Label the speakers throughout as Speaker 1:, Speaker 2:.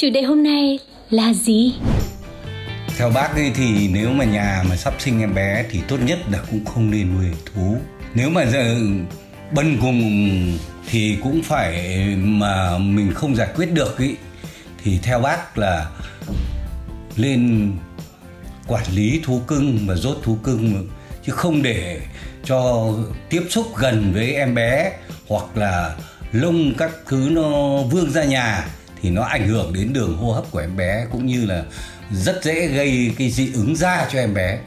Speaker 1: Chủ đề hôm nay là gì
Speaker 2: Theo bác ấy thì nếu mà nhà mà sắp sinh em bé thì tốt nhất là cũng không nên nuôi thú. Nếu mà giờ bần cùng thì cũng phải mà mình không giải quyết được ý, thì theo bác là lên quản lý thú cưng và rốt thú cưng chứ không để cho tiếp xúc gần với em bé hoặc là lông các thứ nó vương ra nhà thì nó ảnh hưởng đến đường hô hấp của em bé cũng như là rất dễ gây cái dị ứng da cho em bé.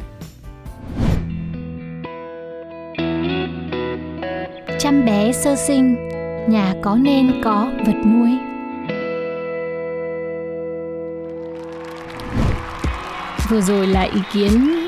Speaker 1: Chăm bé sơ sinh, nhà có nên có vật nuôi. Vừa rồi là ý kiến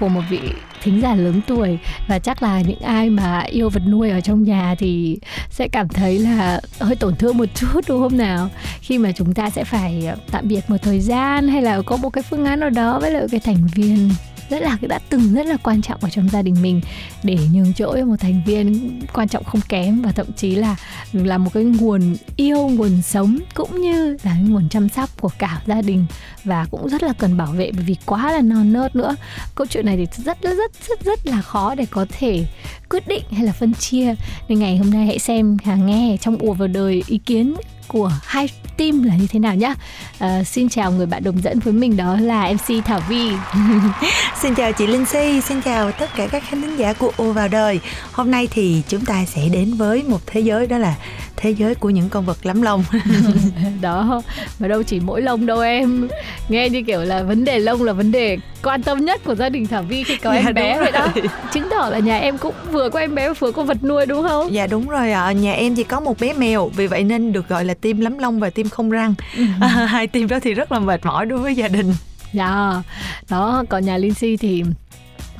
Speaker 1: của một vị thính giả lớn tuổi. Và chắc là những ai mà yêu vật nuôi ở trong nhà thì sẽ cảm thấy là hơi tổn thương một chút, đúng không nào? Khi mà chúng ta sẽ phải tạm biệt một thời gian hay là có một cái phương án nào đó với lại cái thành viên rất là, đã từng rất là quan trọng ở trong gia đình mình. Để nhường chỗ cho một thành viên quan trọng không kém và thậm chí là là một cái nguồn yêu, nguồn sống cũng như là cái nguồn chăm sóc của cả gia đình. Và cũng rất là cần bảo vệ bởi vì quá là non nớt nữa. Câu chuyện này thì rất rất rất rất rất là khó để có thể quyết định hay là phân chia. Nên ngày hôm nay hãy xem và nghe trong ùa vào đời ý kiến của hai team là như thế nào nhá à, xin chào người bạn đồng dẫn với mình đó là mc thảo vi
Speaker 3: Xin chào chị Linh Si, xin chào tất cả các khán thính giả của Ô vào đời. Hôm nay thì chúng ta sẽ đến với một thế giới đó là thế giới của những con vật lắm lông.
Speaker 1: đó mà đâu chỉ mỗi lông đâu em nghe như kiểu là vấn đề lông là vấn đề quan tâm nhất của gia đình thảo vi khi có
Speaker 3: Dạ,
Speaker 1: em bé vậy đó. chứng tỏ là nhà em cũng vừa có em bé vừa có vật nuôi đúng không?
Speaker 3: Dạ đúng rồi ạ, nhà em chỉ có một bé mèo, vì vậy nên được gọi là tim lắm lông và tim không răng. À, hai tim đó thì rất là mệt mỏi đối với gia đình.
Speaker 1: Dạ, đó còn nhà Linh Si thì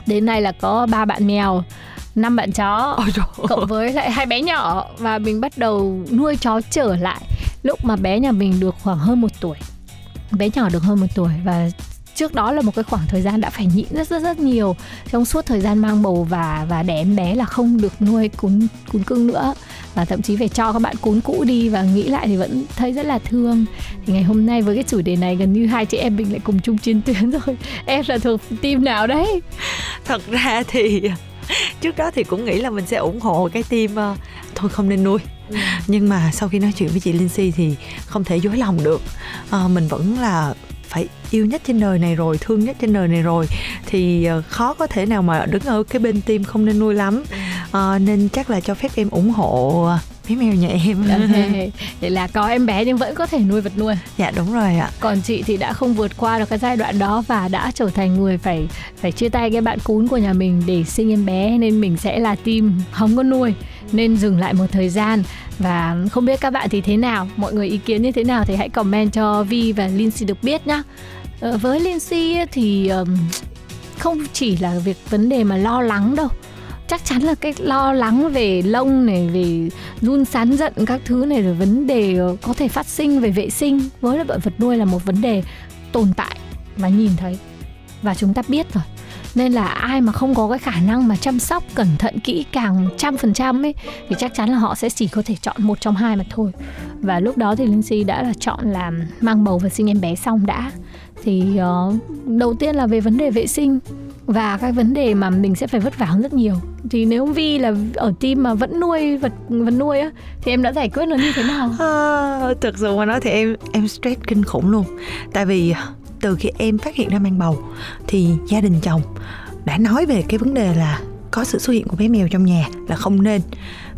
Speaker 1: đến nay là có ba bạn mèo năm bạn chó
Speaker 3: Ôi
Speaker 1: cộng với lại hai bé nhỏ. Và mình bắt đầu nuôi chó trở lại lúc mà bé nhà mình được khoảng hơn một tuổi. Bé nhỏ được hơn một tuổi và trước đó là một cái khoảng thời gian đã phải nhịn rất rất rất nhiều. Trong suốt thời gian mang bầu và và đẻ em bé là không được nuôi cún cún cưng nữa. Và thậm chí phải cho các bạn cún cũ đi và nghĩ lại thì vẫn thấy rất là thương. Thì ngày hôm nay với cái chủ đề này gần như hai chị em mình lại cùng chung chiến tuyến rồi. Em là thuộc team nào đấy?
Speaker 3: Thật ra thì trước đó thì cũng nghĩ là mình sẽ ủng hộ cái team ờ, thôi không nên nuôi. Nhưng mà sau khi nói chuyện với chị Linh Si thì không thể dối lòng được. Ờ, mình vẫn là yêu nhất trên đời này rồi thương nhất trên đời này rồi thì ờ, khó có thể nào mà đứng ở cái bên team không nên nuôi lắm. Ờ, nên chắc là cho phép em ủng hộ ờ, bé mèo nhà em.
Speaker 1: Để là có em bé nhưng vẫn có thể nuôi vật nuôi.
Speaker 3: Dạ đúng rồi ạ.
Speaker 1: Còn chị thì đã không vượt qua được cái giai đoạn đó và đã trở thành người phải phải chia tay cái bạn cún của nhà mình để sinh em bé nên mình sẽ là team không có nuôi nên dừng lại một thời gian. Và không biết các bạn thì thế nào mọi người ý kiến như thế nào thì hãy comment cho Vi và Lindsay được biết nhá. ờ, Ờ, với Lindsay si thì không chỉ là việc vấn đề mà lo lắng đâu. Chắc chắn là cái lo lắng về lông này, về run sán giận các thứ này, rồi vấn đề ờ, có thể phát sinh về vệ sinh với lại động vật nuôi là một vấn đề tồn tại và nhìn thấy. Và chúng ta biết rồi nên là ai mà không có cái khả năng mà chăm sóc cẩn thận kỹ càng trăm phần trăm ấy thì chắc chắn là họ sẽ chỉ có thể chọn một trong hai mà thôi. Và lúc đó thì Linh Si đã là chọn là mang bầu và sinh em bé xong đã. Thì uh, đầu tiên là về vấn đề vệ sinh và cái vấn đề mà mình sẽ phải vất vả hơn rất nhiều. Thì nếu Vi là ở team mà vẫn nuôi vật vật nuôi á thì em đã giải quyết nó như thế nào?
Speaker 3: À, thực sự mà nói thì em em stress kinh khủng luôn. Tại vì từ khi em phát hiện ra mang bầu thì gia đình chồng đã nói về cái vấn đề là có sự xuất hiện của bé mèo trong nhà là không nên.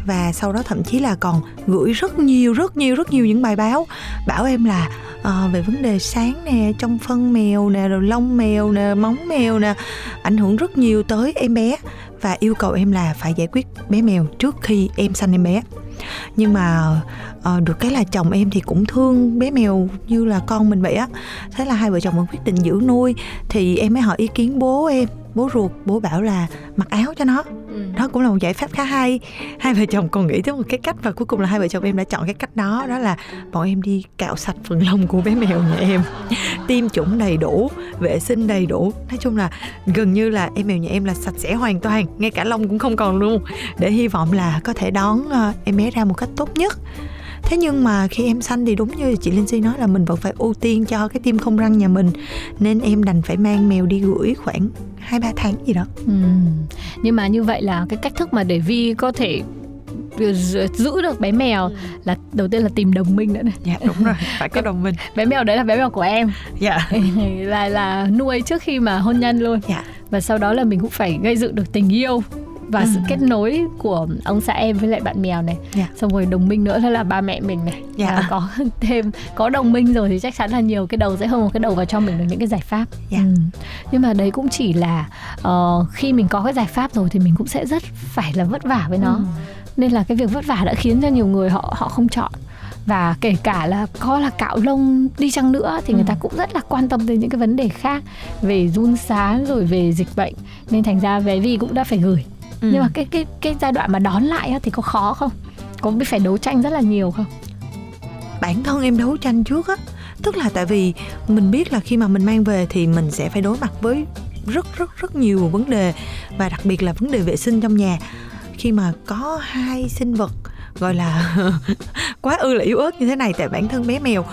Speaker 3: Và sau đó thậm chí là còn gửi rất nhiều rất nhiều rất nhiều những bài báo bảo em là à, về vấn đề sáng nè trong phân mèo nè rồi lông mèo nè móng mèo nè ảnh hưởng rất nhiều tới em bé. Và yêu cầu em là phải giải quyết bé mèo trước khi em sanh em bé nhưng mà uh, được cái là chồng em thì cũng thương bé mèo như là con mình vậy á. Thế là hai vợ chồng mình quyết định giữ nuôi thì em mới hỏi ý kiến bố em bố ruột bố bảo là mặc áo cho nó. Ừ. đó cũng là một giải pháp khá hay. Hai vợ chồng còn nghĩ tới một cái cách và cuối cùng là hai vợ chồng em đã chọn cái cách đó đó là bọn em đi cạo sạch phần lông của bé mèo nhà em. Tiêm chủng đầy đủ vệ sinh đầy đủ. Nói chung là gần như là em mèo nhà em là sạch sẽ hoàn toàn ngay cả lông cũng không còn luôn. Để hy vọng là có thể đón uh, em bé ra một cách tốt nhất thế nhưng mà khi em sanh thì đúng như chị linh si nói là mình vẫn phải ưu tiên cho cái tim không răng nhà mình. Nên em đành phải mang mèo đi gửi khoảng hai ba tháng gì đó. Ừ.
Speaker 1: nhưng mà như vậy là cái cách thức mà để vi có thể giữ được bé mèo ừ. là đầu tiên là tìm đồng minh nữa này
Speaker 3: dạ đúng rồi phải có đồng minh.
Speaker 1: Bé mèo đấy là bé mèo của em.
Speaker 3: Dạ.
Speaker 1: Là là nuôi trước khi mà hôn nhân luôn.
Speaker 3: Dạ.
Speaker 1: Và sau đó là mình cũng phải gây dựng được tình yêu và ừ. sự kết nối của ông xã em với lại bạn mèo này yeah. Dạ. xong rồi đồng minh nữa là ba mẹ mình này yeah. Dạ. và có thêm có đồng minh rồi thì chắc chắn là nhiều cái đầu sẽ hơn một cái đầu vào cho mình được những cái giải pháp yeah. Dạ. ừ. nhưng mà đấy cũng chỉ là uh, khi mình có cái giải pháp rồi thì mình cũng sẽ rất phải là vất vả với nó ừ. nên là cái việc vất vả đã khiến cho nhiều người họ họ không chọn và kể cả là có là cạo lông đi chăng nữa thì người ta ừ. cũng rất là quan tâm đến những cái vấn đề khác về run sán rồi về dịch bệnh nên thành ra về vi cũng đã phải gửi ừ. nhưng mà cái cái cái giai đoạn mà đón lại thì có khó không? Có biết phải đấu tranh rất là nhiều không?
Speaker 3: Bản thân em đấu tranh trước á tức là tại vì mình biết là khi mà mình mang về thì mình sẽ phải đối mặt với rất rất rất nhiều vấn đề và đặc biệt là vấn đề vệ sinh trong nhà. Khi mà có hai sinh vật gọi là quá ư là yếu ớt như thế này tại bản thân bé mèo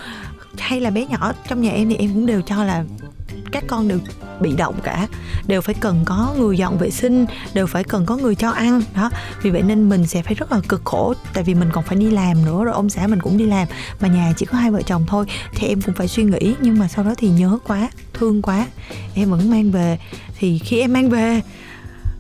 Speaker 3: hay là bé nhỏ trong nhà em thì em cũng đều cho là các con đều bị động cả. Đều phải cần có người dọn vệ sinh, đều phải cần có người cho ăn, đó. Vì vậy nên mình sẽ phải rất là cực khổ, tại vì mình còn phải đi làm nữa, rồi ông xã mình cũng đi làm. Mà nhà chỉ có hai vợ chồng thôi, thì em cũng phải suy nghĩ, nhưng mà sau đó thì nhớ quá, thương quá. Em vẫn mang về, thì khi em mang về,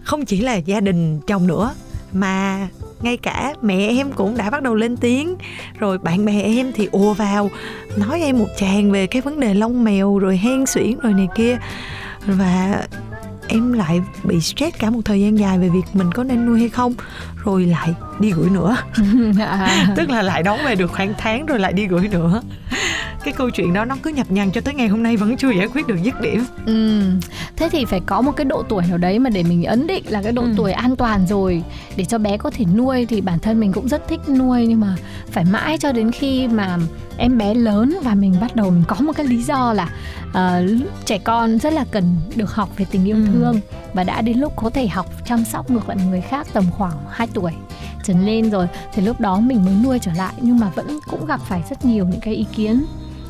Speaker 3: không chỉ là gia đình chồng nữa, mà ngay cả mẹ em cũng đã bắt đầu lên tiếng. Rồi bạn bè em thì ùa vào nói em một tràng về cái vấn đề lông mèo rồi hen suyễn rồi này kia. Và em lại bị stress cả một thời gian dài về việc mình có nên nuôi hay không rồi lại đi gửi nữa. À. tức là lại đóng về được khoảng tháng rồi lại đi gửi nữa cái câu chuyện đó nó cứ nhập nhằn cho tới ngày hôm nay vẫn chưa giải quyết được dứt điểm
Speaker 1: ừ thế thì phải có một cái độ tuổi nào đấy mà để mình ấn định là cái độ ừ. tuổi an toàn rồi để cho bé có thể nuôi thì bản thân mình cũng rất thích nuôi nhưng mà phải mãi cho đến khi mà em bé lớn và mình bắt đầu mình có một cái lý do là uh, trẻ con rất là cần được học về tình yêu ừ. thương và đã đến lúc có thể học chăm sóc ngược lại người khác tầm khoảng 2 tuổi trở lên rồi thì lúc đó mình mới nuôi trở lại nhưng mà vẫn cũng gặp phải rất nhiều những cái ý kiến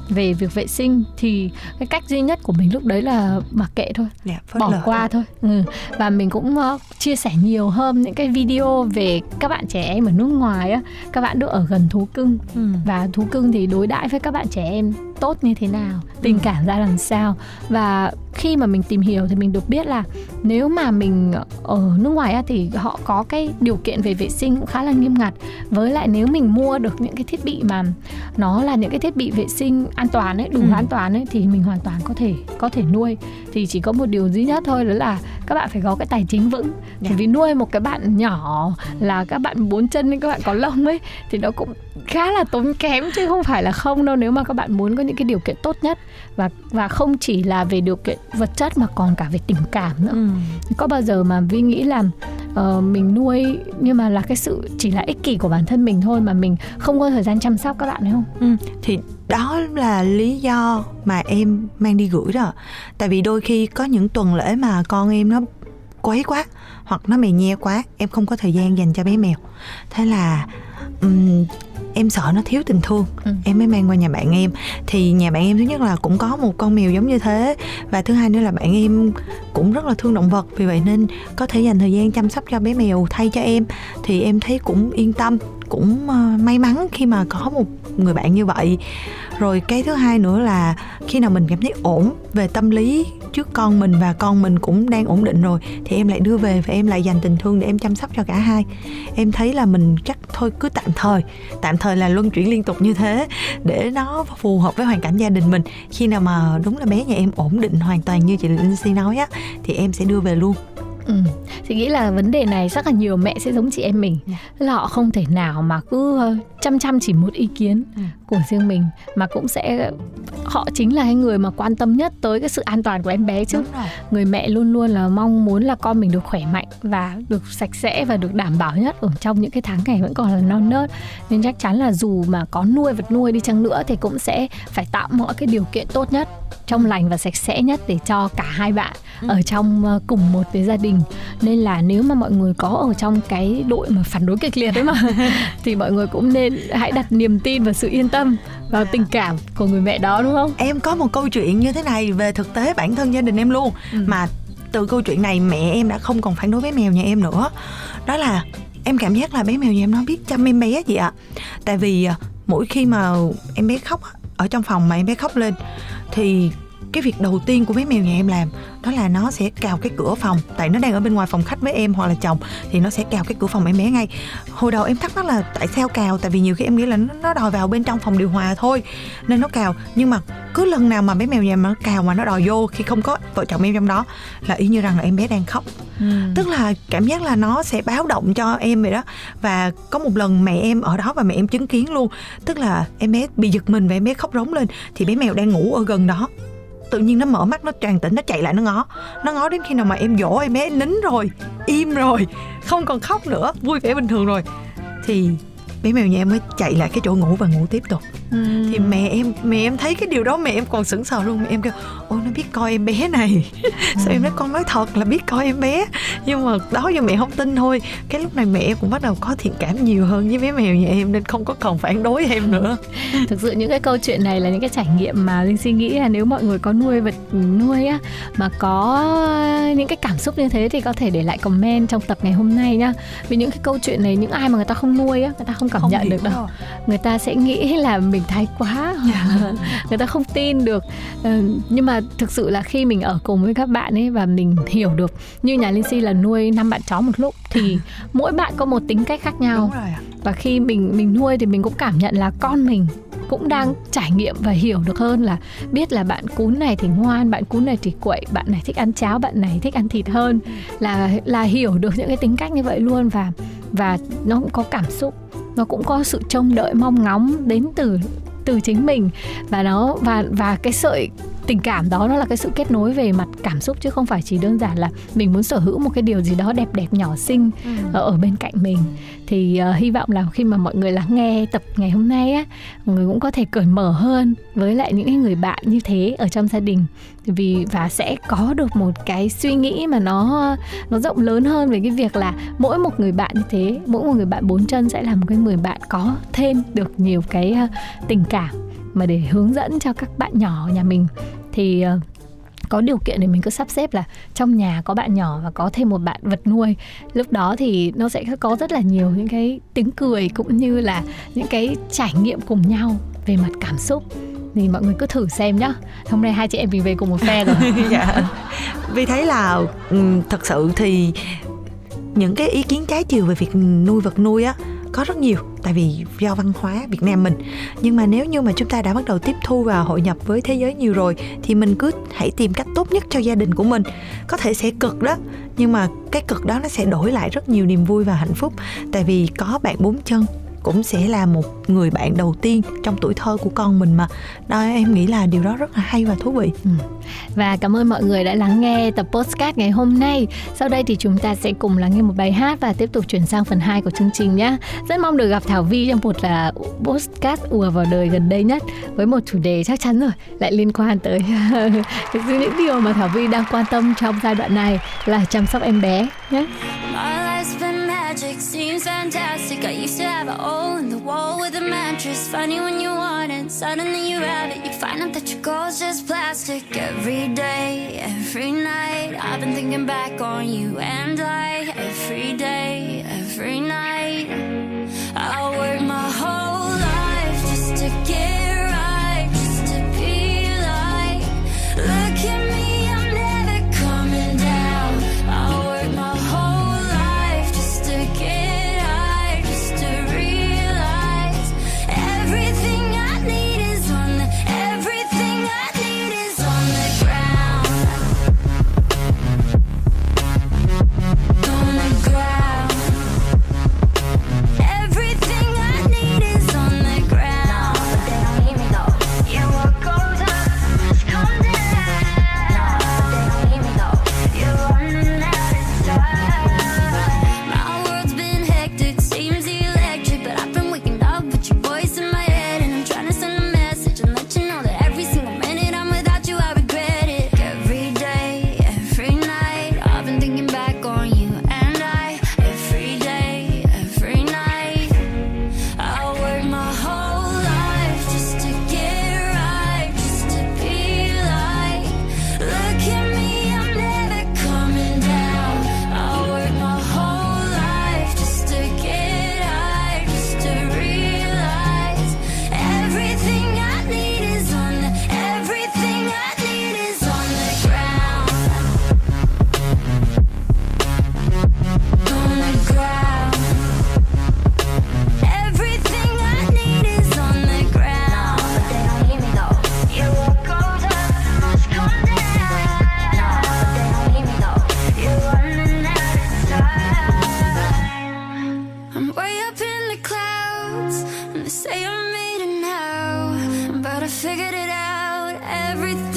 Speaker 1: về việc vệ sinh thì cái cách duy nhất của mình lúc đấy là mặc kệ thôi yeah, dạ, bỏ qua thôi ừ. và mình cũng uh, chia sẻ nhiều hơn những cái video về các bạn trẻ em ở nước ngoài á các bạn được ở gần thú cưng ừ. và thú cưng thì đối đãi với các bạn trẻ em tốt như thế nào tình cảm ra làm sao. Và khi mà mình tìm hiểu thì mình được biết là nếu mà mình ở nước ngoài thì họ có cái điều kiện về vệ sinh cũng khá là nghiêm ngặt. Với lại nếu mình mua được những cái thiết bị mà nó là những cái thiết bị vệ sinh an toàn ấy đủ ừ. an toàn ấy thì mình hoàn toàn có thể có thể nuôi. Thì chỉ có một điều duy nhất thôi đó là các bạn phải có cái tài chính vững yeah. Dạ. vì nuôi một cái bạn nhỏ là các bạn bốn chân nên các bạn có lông ấy thì nó cũng khá là tốn kém chứ không phải là không đâu nếu mà các bạn muốn có những cái điều kiện tốt nhất và và không chỉ là về điều kiện vật chất mà còn cả về tình cảm nữa ừ. có bao giờ mà vi nghĩ là uh, mình nuôi nhưng mà là cái sự chỉ là ích kỷ của bản thân mình thôi mà mình không có thời gian chăm sóc các bạn đấy không
Speaker 3: ừ. thì đó là lý do mà em mang đi gửi đó. Tại vì đôi khi có những tuần lễ mà con em nó quấy quá hoặc nó mè nhe quá em không có thời gian dành cho bé mèo. Thế là um, em sợ nó thiếu tình thương. Ừ. em mới mang qua nhà bạn em. Thì nhà bạn em thứ nhất là cũng có một con mèo giống như thế. Và thứ hai nữa là bạn em cũng rất là thương động vật. Vì vậy nên có thể dành thời gian chăm sóc cho bé mèo thay cho em. Thì em thấy cũng yên tâm cũng ờ, may mắn khi mà có một người bạn như vậy. Rồi cái thứ hai nữa là khi nào mình cảm thấy ổn về tâm lý trước con mình và con mình cũng đang ổn định rồi, thì em lại đưa về và em lại dành tình thương để em chăm sóc cho cả hai. Em thấy là mình chắc thôi, cứ tạm thời. Tạm thời là luân chuyển liên tục như thế để nó phù hợp với hoàn cảnh gia đình mình. Khi nào mà đúng là bé nhà em ổn định hoàn toàn như chị Linh Si nói á, thì em sẽ đưa về luôn.
Speaker 1: Ừ. Chị nghĩ là vấn đề này rất là nhiều mẹ sẽ giống chị em mình yeah. Dạ. là họ không thể nào mà cứ ờ, chăm chăm chỉ một ý kiến ừ. Của riêng mình mà cũng sẽ họ chính là cái người mà quan tâm nhất tới cái sự an toàn của em bé chứ. Người mẹ luôn luôn là mong muốn là con mình được khỏe mạnh và được sạch sẽ và được đảm bảo nhất ở trong những cái tháng ngày vẫn còn là non nớt. Nên chắc chắn là dù mà có nuôi vật nuôi đi chăng nữa thì cũng sẽ phải tạo mọi cái điều kiện tốt nhất trong lành và sạch sẽ nhất để cho cả hai bạn ừ. ở trong ờ, cùng một cái gia đình. Nên là nếu mà mọi người có ở trong cái đội mà phản đối kịch liệt đấy mà thì mọi người cũng nên hãy đặt niềm tin và sự yên tâm vào tình cảm của người mẹ đó đúng không?
Speaker 3: Em có một câu chuyện như thế này về thực tế bản thân gia đình em luôn. Ừ. mà từ câu chuyện này mẹ em đã không còn phản đối bé mèo nhà em nữa. Đó là em cảm giác là bé mèo nhà em nó biết chăm em bé gì ạ. Tại vì mỗi khi mà em bé khóc ở trong phòng mà em bé khóc lên thì cái việc đầu tiên của bé mèo nhà em làm đó là nó sẽ cào cái cửa phòng. Tại nó đang ở bên ngoài phòng khách với em hoặc là chồng thì nó sẽ cào cái cửa phòng em bé ngay. Hồi đầu em thắc mắc là tại sao cào? Tại vì nhiều khi em nghĩ là nó đòi vào bên trong phòng điều hòa thôi nên nó cào. Nhưng mà cứ lần nào mà bé mèo nhà mà nó cào mà nó đòi vô khi không có vợ chồng em trong đó là y như rằng là em bé đang khóc. Ừ. tức là cảm giác là nó sẽ báo động cho em vậy đó. Và có một lần mẹ em ở đó và mẹ em chứng kiến luôn. Tức là em bé bị giật mình và em bé khóc rống lên. Thì bé mèo đang ngủ ở gần đó tự nhiên nó mở mắt, nó tràn tỉnh, nó chạy lại, nó ngó. Nó ngó đến khi nào mà em dỗ em bé nín rồi, im rồi, không còn khóc nữa, vui vẻ bình thường rồi. Thì bé mèo nhà em mới chạy lại cái chỗ ngủ và ngủ tiếp tục ừ. thì mẹ em mẹ em thấy cái điều đó mẹ em còn sững sờ luôn mẹ em kêu ôi nó biết coi em bé này ừ. sao em nói con nói thật là biết coi em bé nhưng mà đó giờ mẹ không tin thôi cái lúc này mẹ em cũng bắt đầu có thiện cảm nhiều hơn với bé mèo nhà em nên không có còn phản đối em nữa
Speaker 1: thực sự những cái câu chuyện này là những cái trải nghiệm mà linh suy nghĩ là nếu mọi người có nuôi vật nuôi á mà có những cái cảm xúc như thế thì có thể để lại comment trong tập ngày hôm nay nhá vì những cái câu chuyện này những ai mà người ta không nuôi á người ta không cảm không nhận được đâu rồi. người ta sẽ nghĩ là mình thái quá. Yeah. người ta không tin được. Ờ, nhưng mà thực sự là khi mình ở cùng với các bạn ấy và mình hiểu được như nhà linh si là nuôi năm bạn chó một lúc thì mỗi bạn có một tính cách khác nhau. Và khi mình mình nuôi thì mình cũng cảm nhận là con mình cũng đang trải nghiệm và hiểu được hơn là biết là bạn cún này thì ngoan bạn cún này thì quậy bạn này thích ăn cháo bạn này thích ăn thịt hơn. Là là hiểu được những cái tính cách như vậy luôn và và nó cũng có cảm xúc nó cũng có sự trông đợi mong ngóng đến từ từ chính mình. Và nó, và và cái sợi tình cảm đó nó là cái sự kết nối về mặt cảm xúc chứ không phải chỉ đơn giản là mình muốn sở hữu một cái điều gì đó đẹp đẹp nhỏ xinh ừ. ở bên cạnh mình. Thì uh, hy vọng là khi mà mọi người lắng nghe tập ngày hôm nay á mọi người cũng có thể cởi mở hơn với lại những người bạn như thế ở trong gia đình. Vì và sẽ có được một cái suy nghĩ mà nó nó rộng lớn hơn về cái việc là mỗi một người bạn như thế mỗi một người bạn bốn chân sẽ là một cái người bạn có thêm được nhiều cái uh, tình cảm mà để hướng dẫn cho các bạn nhỏ nhà mình thì ờ, có điều kiện thì mình cứ sắp xếp là trong nhà có bạn nhỏ và có thêm một bạn vật nuôi. Lúc đó thì nó sẽ có rất là nhiều những cái tiếng cười cũng như là những cái trải nghiệm cùng nhau về mặt cảm xúc. Thì mọi người cứ thử xem nhá. Hôm nay hai chị em mình về cùng một phe rồi.
Speaker 3: Dạ. Vì thấy là thật sự thì những cái ý kiến trái chiều về việc nuôi vật nuôi á có rất nhiều, tại vì do văn hóa Việt Nam mình. Nhưng mà nếu như mà chúng ta đã bắt đầu tiếp thu và hội nhập với thế giới nhiều rồi, thì mình cứ hãy tìm cách tốt nhất cho gia đình của mình. Có thể sẽ cực đó, nhưng mà cái cực đó nó sẽ đổi lại rất nhiều niềm vui và hạnh phúc. Tại vì có bạn bốn chân cũng sẽ là một người bạn đầu tiên trong tuổi thơ của con mình mà. Đó, em nghĩ là điều đó rất là hay và thú vị. Ừ.
Speaker 1: và cảm ơn mọi người đã lắng nghe tập podcast ngày hôm nay. Sau đây thì chúng ta sẽ cùng lắng nghe một bài hát và tiếp tục chuyển sang phần 2 của chương trình nhé. Rất mong được gặp Thảo Vi trong một là podcast ùa vào đời gần đây nhất với một chủ đề chắc chắn rồi, lại liên quan tới những điều mà Thảo Vi đang quan tâm trong giai đoạn này là chăm sóc em bé nhé. Seems fantastic. I used to have a hole in the wall with a mattress. Funny when you want it, suddenly you have it. You find out that your goal's just plastic. Every day, every night,
Speaker 4: I've been thinking back on you and I every day, every night. I work my whole figured it out. Everything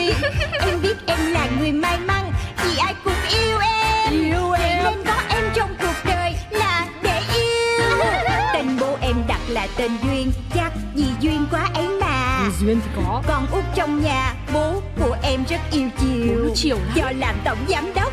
Speaker 5: cười Em biết em là người may mắn Vì ai cũng yêu em. Yêu Vậy nên có em trong cuộc đời Là để yêu. Tên bố em đặt là tên Duyên Chắc vì duyên quá ấy mà.
Speaker 1: Duyên thì có.
Speaker 5: Con út trong nhà Bố của em rất yêu chiều.
Speaker 1: Chiều lắm.
Speaker 5: Do làm tổng giám đốc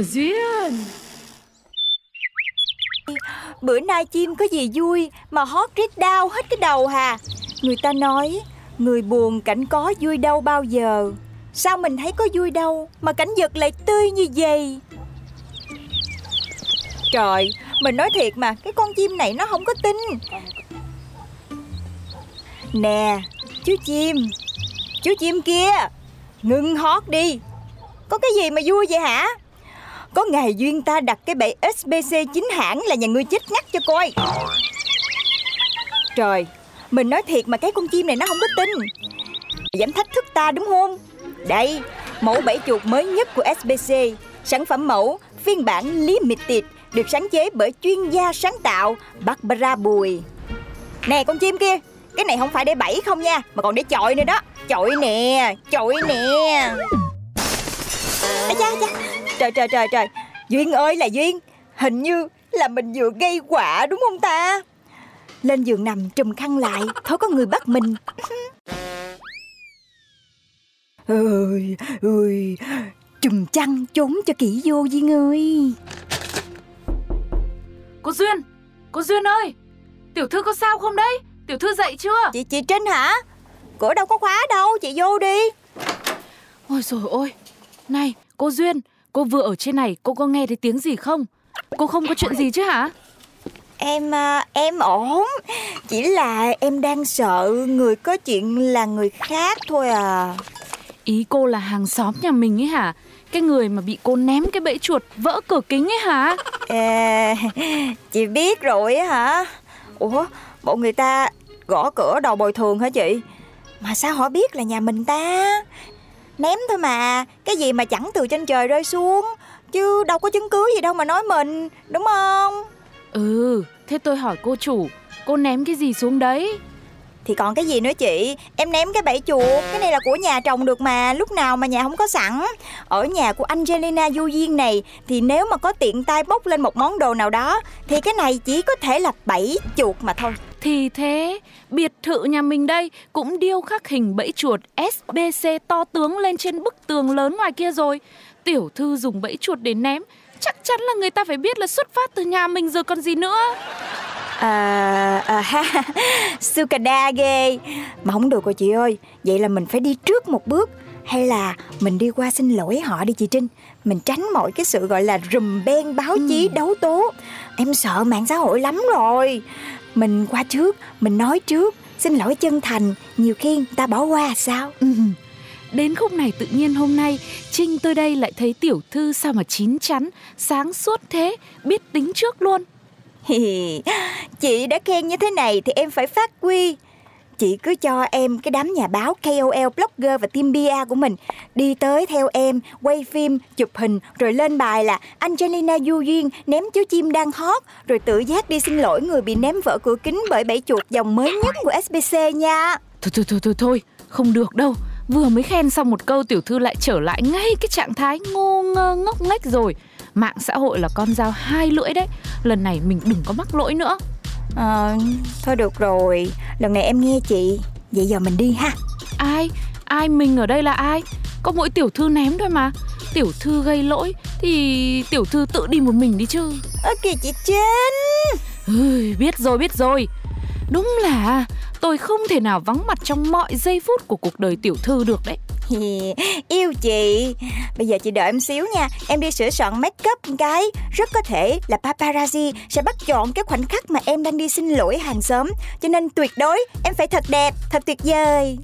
Speaker 1: của Duyên.
Speaker 5: Bữa nay chim có gì vui Mà hót rít đau hết cái đầu hà. Người ta nói, Người buồn cảnh có vui đâu bao giờ. Sao mình thấy có vui đâu Mà cảnh vật lại tươi như vậy? Trời, Mình nói thiệt mà, Cái con chim này nó không có tin. Nè, Chú chim Chú chim kia, ngừng hót đi. Có cái gì mà vui vậy hả? Có ngày duyên ta đặt cái bẫy SBC chính hãng là nhà ngươi chết ngắt cho coi. Trời Mình nói thiệt mà cái con chim này nó không có tin. Dám thách thức ta đúng không? Đây Mẫu bẫy chuột mới nhất của SBC Sản phẩm mẫu phiên bản limited Được sáng chế bởi chuyên gia sáng tạo Barbara Bùi. Nè con chim kia Cái này không phải để bẫy không nha Mà còn để chọi nữa đó. Chọi nè Chọi nè. Ây da, da. Trời trời trời trời. Duyên ơi là Duyên. Hình như là mình vừa gây quả đúng không ta? Lên giường nằm trùm khăn lại Thôi có người bắt mình. Ơi ơi trùm chăn trốn cho kỹ vô Duyên ơi.
Speaker 6: Cô Duyên, cô Duyên ơi Tiểu thư có sao không đấy? Tiểu thư dậy chưa?
Speaker 5: Chị chị Trinh hả? Cửa đâu có khóa đâu chị vô đi.
Speaker 6: Ôi rồi ôi Này cô Duyên Cô vừa ở trên này cô có nghe thấy tiếng gì không? Cô không có chuyện gì chứ hả?
Speaker 5: Em à, em ổn. Chỉ là em đang sợ người có chuyện là người khác thôi à.
Speaker 6: Ý cô là hàng xóm nhà mình ấy hả? Cái người mà bị cô ném cái bẫy chuột vỡ cửa kính ấy hả?
Speaker 5: À, Chị biết rồi á hả? Ủa bộ người ta gõ cửa đầu bồi thường hả chị? Mà sao họ biết là nhà mình ta Ném thôi mà. Cái gì mà chẳng từ trên trời rơi xuống Chứ đâu có chứng cứ gì đâu mà nói mình Đúng không?
Speaker 6: Ừ Thế tôi hỏi cô chủ Cô ném cái gì xuống đấy?
Speaker 5: Thì còn cái gì nữa chị? Em ném cái bẫy chuột Cái này là của nhà trồng được mà Lúc nào mà nhà không có sẵn. Ở nhà của Angelina Du Duyên này Thì nếu mà có tiện tay bốc lên một món đồ nào đó Thì cái này chỉ có thể là bẫy chuột mà thôi
Speaker 6: Thì thế Biệt thự nhà mình đây Cũng điêu khắc hình bẫy chuột SBC to tướng lên trên bức tường lớn ngoài kia rồi. Tiểu thư dùng bẫy chuột để ném Chắc chắn là người ta phải biết là xuất phát từ nhà mình rồi còn gì nữa.
Speaker 5: À, à ha, Sukada ghê. Mà không được rồi chị ơi Vậy là mình phải đi trước một bước. Hay là mình đi qua xin lỗi họ đi chị Trinh. Mình tránh mọi cái sự gọi là rùm beng báo chí đấu tố. Em sợ mạng xã hội lắm rồi Mình qua trước, mình nói trước. Xin lỗi chân thành Nhiều khi người ta bỏ qua sao?
Speaker 6: Ừ. Đến khúc này tự nhiên hôm nay Trinh tôi đây lại thấy tiểu thư sao mà chín chắn Sáng suốt thế Biết tính trước luôn.
Speaker 5: Chị đã khen như thế này thì em phải phát huy Chị cứ cho em cái đám nhà báo KOL, blogger và team PR của mình Đi tới theo em, quay phim, chụp hình Rồi lên bài là Angelina Du Duyên ném chú chim đang hot Rồi tự giác đi xin lỗi người bị ném vỡ cửa kính bởi bẫy chuột dòng mới nhất của SBC nha.
Speaker 6: Thôi thôi thôi thôi thôi Không được đâu. Vừa mới khen xong một câu tiểu thư lại trở lại ngay cái trạng thái ngô ngơ ngốc nghếch rồi. Mạng xã hội là con dao hai lưỡi đấy. Lần này mình đừng có mắc lỗi nữa.
Speaker 5: Ờ, thôi được rồi. Lần này em nghe chị. Vậy giờ mình đi ha.
Speaker 6: Ai? Ai mình ở đây là ai? Có mỗi tiểu thư ném thôi mà. Tiểu thư gây lỗi Thì tiểu thư tự đi một mình đi chứ.
Speaker 5: Ơ kìa chị Trinh.
Speaker 6: Ui, biết rồi biết rồi. Đúng là tôi không thể nào vắng mặt trong mọi giây phút của cuộc đời tiểu thư được đấy.
Speaker 5: Yêu chị. Bây giờ chị đợi em xíu nha. Em đi sửa soạn make up cái. Rất có thể là paparazzi Sẽ bắt chọn cái khoảnh khắc mà em đang đi xin lỗi hàng xóm. Cho nên tuyệt đối Em phải thật đẹp, thật tuyệt vời.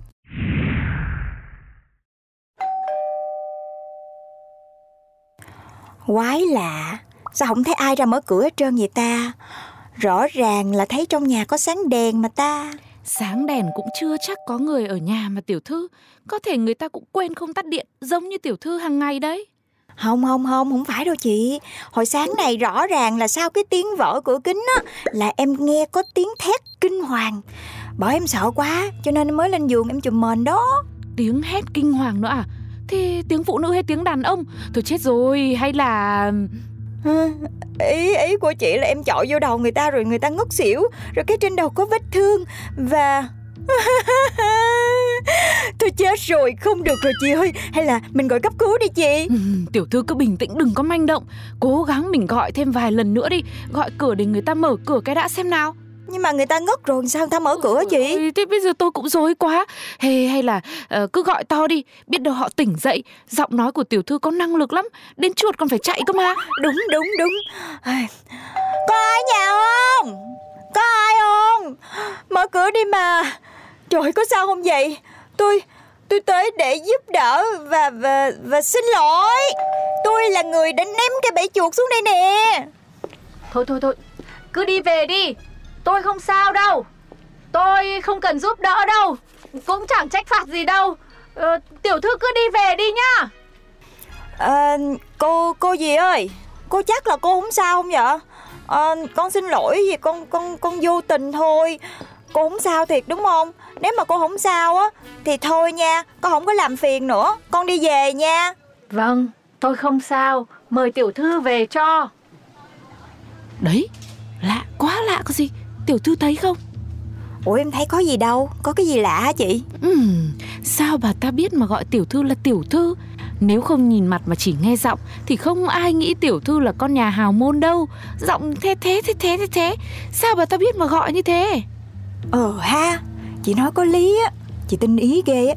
Speaker 5: Quái lạ. Sao không thấy ai ra mở cửa hết trơn vậy ta? Rõ ràng là thấy trong nhà có sáng đèn mà ta.
Speaker 6: Sáng đèn cũng chưa chắc có người ở nhà mà tiểu thư. Có thể người ta cũng quên không tắt điện Giống như tiểu thư hàng ngày đấy.
Speaker 5: Không không không không phải đâu chị. Hồi sáng này rõ ràng là sau cái tiếng vỡ cửa kính á Là em nghe có tiếng thét kinh hoàng. Bởi em sợ quá Cho nên mới lên giường em chùm mền đó.
Speaker 6: Tiếng hét kinh hoàng nữa à? Thế tiếng phụ nữ hay tiếng đàn ông? Thôi chết rồi hay là
Speaker 5: à, Ý ý của chị là em chọi vô đầu người ta rồi người ta ngất xỉu. Rồi cái trên đầu có vết thương. Và Tôi chết rồi không được rồi chị ơi. Hay là mình gọi cấp cứu đi chị.
Speaker 6: Ừ, Tiểu thư cứ bình tĩnh đừng có manh động. Cố gắng mình gọi thêm vài lần nữa đi. Gọi cửa để người ta mở cửa cái đã xem nào.
Speaker 5: Nhưng mà người ta ngất rồi sao người ta mở cửa chị
Speaker 6: Ôi, Thế bây giờ tôi cũng rối quá. Hay, hay là ờ, cứ gọi to đi. Biết đâu họ tỉnh dậy Giọng nói của tiểu thư có năng lực lắm. Đến chuột còn phải chạy cơ mà.
Speaker 5: Đúng đúng đúng. Có ai nhà không? Có ai không? Mở cửa đi mà. Trời có sao không vậy? Tôi tôi tới để giúp đỡ và và và xin lỗi. Tôi là người đã ném cái bẫy chuột xuống đây nè.
Speaker 1: Thôi thôi thôi. Cứ đi về đi Tôi không sao đâu. Tôi không cần giúp đỡ đâu. Cũng chẳng trách phạt gì đâu. Ờ, Tiểu thư cứ đi về đi nhá.
Speaker 5: À, Cô cô gì ơi? Cô chắc là cô không sao không vậy? À, Con xin lỗi vì con con con vô tình thôi. Cô không sao thiệt đúng không? Nếu mà cô không sao á Thì thôi nha. Con không có làm phiền nữa. Con đi về nha.
Speaker 1: Vâng tôi không sao. Mời tiểu thư về cho.
Speaker 6: Đấy, lạ quá lạ có gì Tiểu thư thấy không?
Speaker 5: Ủa em thấy có gì đâu. Có cái gì lạ hả chị?
Speaker 6: Ừm, sao bà ta biết mà gọi tiểu thư là tiểu thư? Nếu không nhìn mặt mà chỉ nghe giọng Thì không ai nghĩ tiểu thư là con nhà hào môn đâu. Giọng thế thế thế thế thế thế. Sao bà ta biết mà gọi như thế?
Speaker 5: Ờ ha Chị nói có lý á. Chị tin ý ghê á.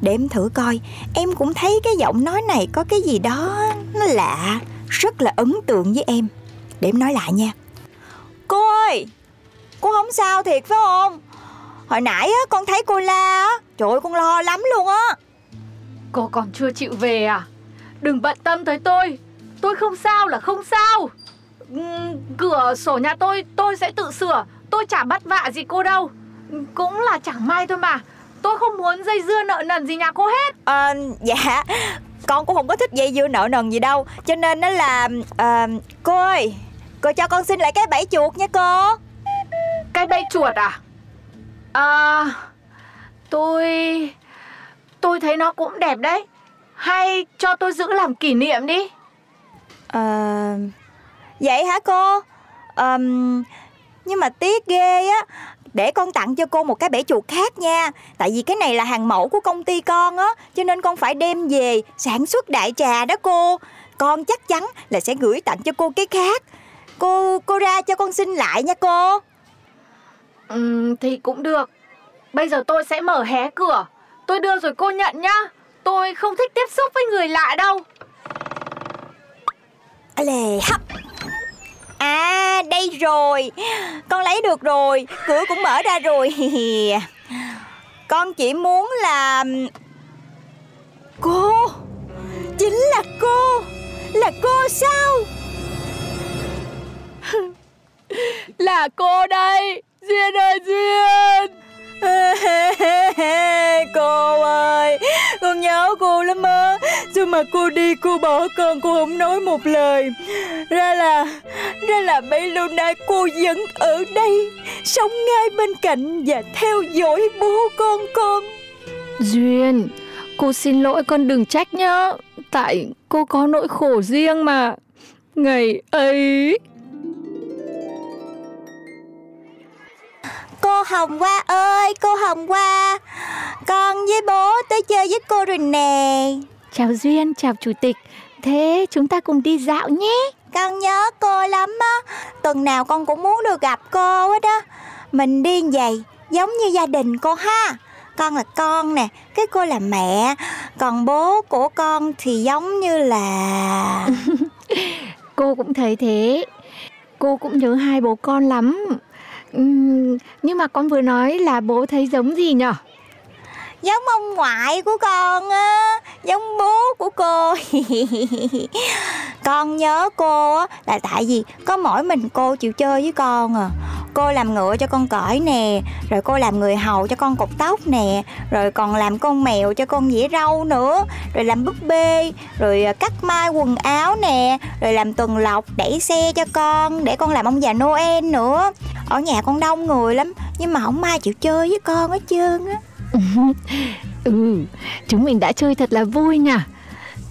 Speaker 5: Để em thử coi. Em cũng thấy cái giọng nói này có cái gì đó Nó lạ Rất là ấn tượng với em. Để em nói lại nha. Cô ơi Cô không sao thiệt phải không? Hồi nãy á con thấy cô la á Trời ơi con lo lắm luôn á.
Speaker 1: Cô còn chưa chịu về à? Đừng bận tâm tới tôi. Tôi không sao là không sao. Cửa sổ nhà tôi tôi sẽ tự sửa. Tôi chả bắt vạ gì cô đâu. Cũng là chẳng may thôi mà. Tôi không muốn dây dưa nợ nần gì nhà cô hết.
Speaker 5: Ờ, Dạ. Con cũng không có thích dây dưa nợ nần gì đâu. Cho nên nó là ờ, Cô ơi Cô cho con xin lại cái bẫy chuột nha cô
Speaker 1: cái bẫy chuột à À Tôi Tôi thấy nó cũng đẹp đấy Hay cho tôi giữ làm kỷ niệm đi
Speaker 5: à, vậy hả cô? à, nhưng mà tiếc ghê á. Để con tặng cho cô một cái bể chuột khác nha. Tại vì cái này là hàng mẫu của công ty con á, cho nên con phải đem về sản xuất đại trà đó cô. Con chắc chắn là sẽ gửi tặng cho cô cái khác. Cô cô ra cho con xin lại nha cô.
Speaker 1: Ừ, Thì cũng được. Bây giờ tôi sẽ mở hé cửa. Tôi đưa rồi cô nhận nhá. Tôi không thích tiếp xúc với người lạ đâu.
Speaker 5: À lè hấp. À đây rồi. Con lấy được rồi, cửa cũng mở ra rồi. Con chỉ muốn là Cô. Chính là cô. Là cô sao?
Speaker 1: Là cô đây. Duyên ơi, Duyên!
Speaker 5: Cô ơi, Con nhớ cô lắm á. Sao mà cô đi, cô bỏ con, cô không nói một lời. Ra là Ra là bấy lâu nay cô vẫn ở đây, Sống ngay bên cạnh Và theo dõi bố con con.
Speaker 1: Duyên, Cô xin lỗi, con đừng trách nhá. Tại cô có nỗi khổ riêng mà. Ngày ấy
Speaker 5: Cô Hồng Hoa ơi Cô Hồng Hoa. Con với bố tới chơi với cô rồi nè.
Speaker 1: Chào Duyên, chào Chủ tịch. Thế chúng ta cùng đi dạo nhé.
Speaker 5: Con nhớ cô lắm á. Tuần nào con cũng muốn được gặp cô hết á. Mình đi vậy Giống như gia đình cô ha. Con là con nè Cái cô là mẹ. Còn bố của con thì giống như là
Speaker 1: Cô cũng thấy thế. Cô cũng nhớ hai bố con lắm nhưng mà con vừa nói là bố thấy giống gì nhở?
Speaker 5: Giống ông ngoại của con á, Giống bố của cô. Con nhớ cô á Là tại vì có mỗi mình cô chịu chơi với con à. Cô làm ngựa cho con cởi nè Rồi cô làm người hầu cho con cột tóc nè Rồi còn làm con mèo cho con dĩa rau nữa Rồi làm búp bê Rồi à, cắt mai quần áo nè Rồi làm tuần lộc đẩy xe cho con Để con làm ông già Noel nữa. Ở nhà con đông người lắm Nhưng mà không ai chịu chơi với con hết trơn á.
Speaker 1: Ừ, chúng mình đã chơi thật là vui nhỉ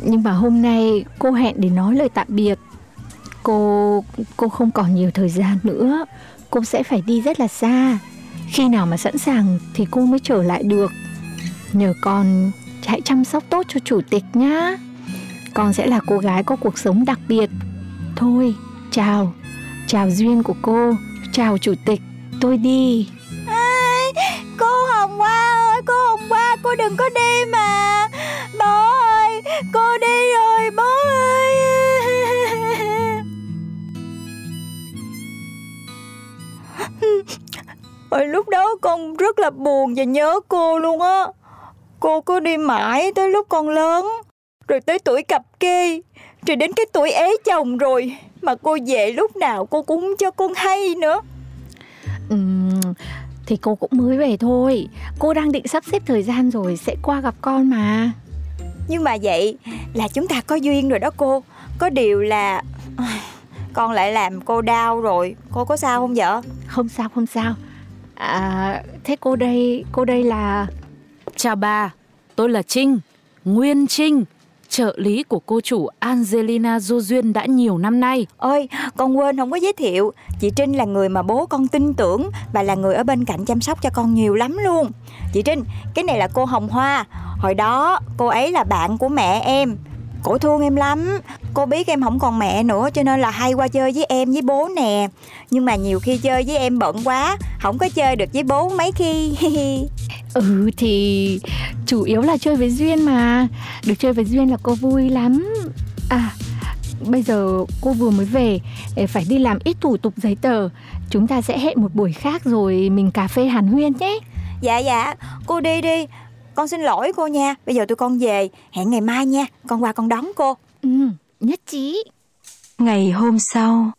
Speaker 1: Nhưng mà hôm nay cô hẹn để nói lời tạm biệt. Cô cô không còn nhiều thời gian nữa. Cô sẽ phải đi rất là xa. Khi nào mà sẵn sàng thì cô mới trở lại được. Nhờ con hãy chăm sóc tốt cho chủ tịch nhá. Con sẽ là cô gái có cuộc sống đặc biệt. Thôi, chào. Chào duyên của cô. Chào chủ tịch. Tôi đi.
Speaker 5: À, Cô Hồng Hoa ơi Cô Hồng Hoa cô đừng có đi mà. Hồi lúc đó con rất là buồn và nhớ cô luôn á. Cô cứ đi mãi tới lúc con lớn Rồi tới tuổi cặp kê Rồi đến cái tuổi ế chồng rồi Mà cô về lúc nào cô cũng cho con hay nữa.
Speaker 1: Ừm, thì cô cũng mới về thôi. Cô đang định sắp xếp thời gian rồi Sẽ qua gặp con mà.
Speaker 5: Nhưng mà vậy là chúng ta có duyên rồi đó cô. Có điều là Con lại làm cô đau rồi. Cô có sao không vợ?
Speaker 1: Không sao không sao à, Thế cô đây Cô đây là
Speaker 6: Chào bà, tôi là Trinh, Nguyên Trinh, trợ lý của cô chủ Angelina Jo Duyên đã nhiều năm nay.
Speaker 5: Ôi, con quên không có giới thiệu Chị Trinh là người mà bố con tin tưởng Và là người ở bên cạnh chăm sóc cho con nhiều lắm luôn Chị Trinh, cái này là cô Hồng Hoa Hồi đó cô ấy là bạn của mẹ em Cổ thương em lắm. Cô biết em không còn mẹ nữa Cho nên là hay qua chơi với em với bố nè. Nhưng mà nhiều khi chơi với em bận quá Không có chơi được với bố mấy khi.
Speaker 1: Ừ thì chủ yếu là chơi với Duyên mà. Được chơi với Duyên là cô vui lắm. À bây giờ cô vừa mới về Phải đi làm ít thủ tục giấy tờ. Chúng ta sẽ hẹn một buổi khác rồi mình cà phê hàn huyên nhé.
Speaker 5: Dạ dạ. Cô đi đi Con xin lỗi cô nha Bây giờ tụi con về Hẹn ngày mai nha Con qua con đón cô
Speaker 1: Ừ nhất trí
Speaker 3: Ngày hôm sau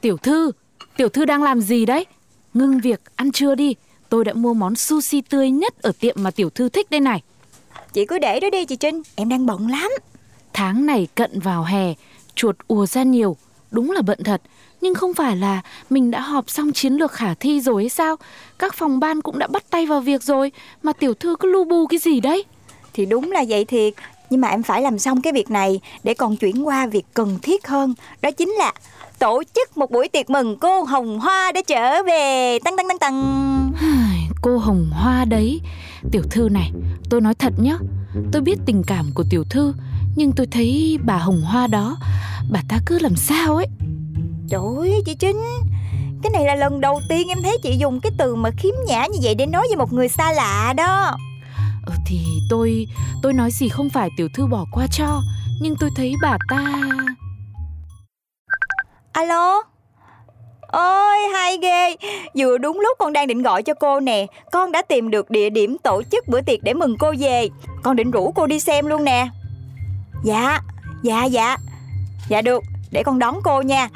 Speaker 6: Tiểu thư, tiểu thư đang làm gì đấy? Ngưng việc, ăn trưa đi. Tôi đã mua món sushi tươi nhất ở tiệm mà tiểu thư thích đây này.
Speaker 5: Chị cứ để đó đi chị Trinh Em đang bận lắm
Speaker 6: Tháng này cận vào hè, chuột ùa ra nhiều. Đúng là bận thật. Nhưng không phải là mình đã họp xong chiến lược khả thi rồi hay sao? Các phòng ban cũng đã bắt tay vào việc rồi. Mà tiểu thư cứ lu bu cái gì đấy?
Speaker 5: Thì đúng là vậy thiệt Nhưng mà em phải làm xong cái việc này Để còn chuyển qua việc cần thiết hơn Đó chính là tổ chức một buổi tiệc mừng cô Hồng Hoa đã trở về Tăng tăng tăng tăng
Speaker 6: Cô Hồng Hoa đấy Tiểu thư này Tôi nói thật nhá Tôi biết tình cảm của tiểu thư Nhưng tôi thấy bà Hồng Hoa đó Bà ta cứ làm sao ấy
Speaker 5: Trời ơi chị Trinh. Cái này là lần đầu tiên em thấy chị dùng cái từ mà khiếm nhã như vậy Để nói với một người xa lạ đó.
Speaker 6: Ừ, Thì tôi Tôi nói gì không phải tiểu thư bỏ qua cho Nhưng tôi thấy bà ta
Speaker 5: Alo? Ôi hay ghê. Vừa đúng lúc con đang định gọi cho cô nè. Con đã tìm được địa điểm tổ chức bữa tiệc để mừng cô về. Con định rủ cô đi xem luôn nè. Dạ Dạ dạ. Dạ được Để con đón cô nha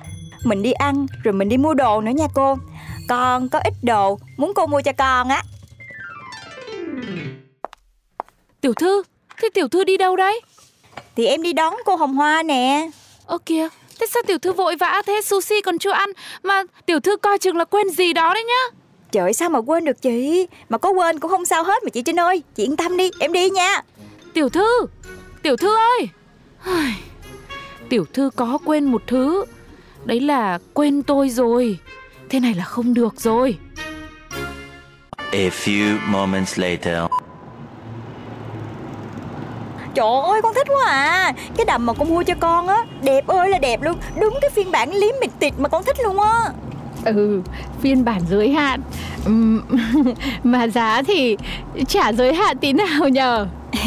Speaker 5: Mình đi ăn Rồi mình đi mua đồ nữa nha cô. Con có ít đồ Muốn cô mua cho con á.
Speaker 6: Tiểu thư Thế tiểu thư đi đâu đấy?
Speaker 5: Thì em đi đón cô Hồng Hoa nè.
Speaker 6: Ơ kìa Thế sao tiểu thư vội vã thế sushi còn chưa ăn? Mà tiểu thư coi chừng là quên gì đó đấy nhá.
Speaker 5: Trời sao mà quên được chị? Mà có quên cũng không sao hết mà chị Trinh ơi. Chị yên tâm đi em đi nha.
Speaker 6: Tiểu thư Tiểu thư ơi. Tiểu thư có quên một thứ Đấy là quên tôi rồi. Thế này là không được rồi.
Speaker 7: A few moments later.
Speaker 5: Trời ơi con thích quá à. Cái đầm mà con mua cho con á Đẹp ơi là đẹp luôn. Đúng cái phiên bản limited mà con thích luôn á
Speaker 1: Ừ phiên bản giới hạn. Mà giá thì chả giới hạn tí nào nhờ.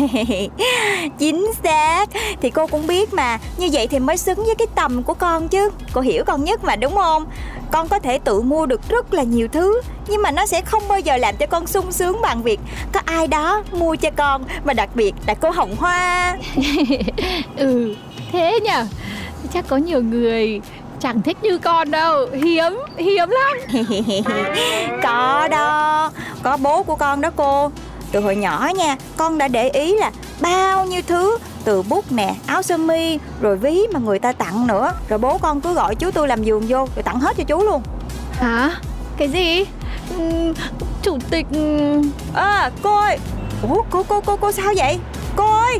Speaker 5: Chính xác. Thì cô cũng biết mà Như vậy thì mới xứng với cái tầm của con chứ. Cô hiểu con nhất mà đúng không? Con có thể tự mua được rất là nhiều thứ Nhưng mà nó sẽ không bao giờ làm cho con sung sướng bằng việc Có ai đó mua cho con Và đặc biệt là cô Hồng Hoa.
Speaker 1: Ừ thế nhở Chắc có nhiều người chẳng thích như con đâu. Hiếm, hiếm lắm.
Speaker 5: Có đó. Có bố của con đó cô. Từ hồi nhỏ nha Con đã để ý là bao nhiêu thứ Từ bút nè, áo sơ mi Rồi ví mà người ta tặng nữa. Rồi bố con cứ gọi chú tôi làm giường vô Rồi tặng hết cho chú luôn.
Speaker 1: Hả? Cái gì? Ừm, Chủ tịch ừm,
Speaker 5: À cô ơi. Ủa cô cô cô cô sao vậy? Cô ơi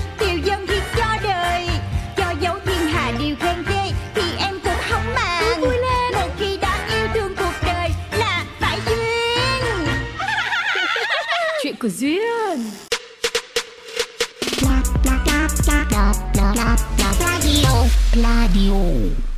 Speaker 8: của Duyên
Speaker 9: Radio. Radio.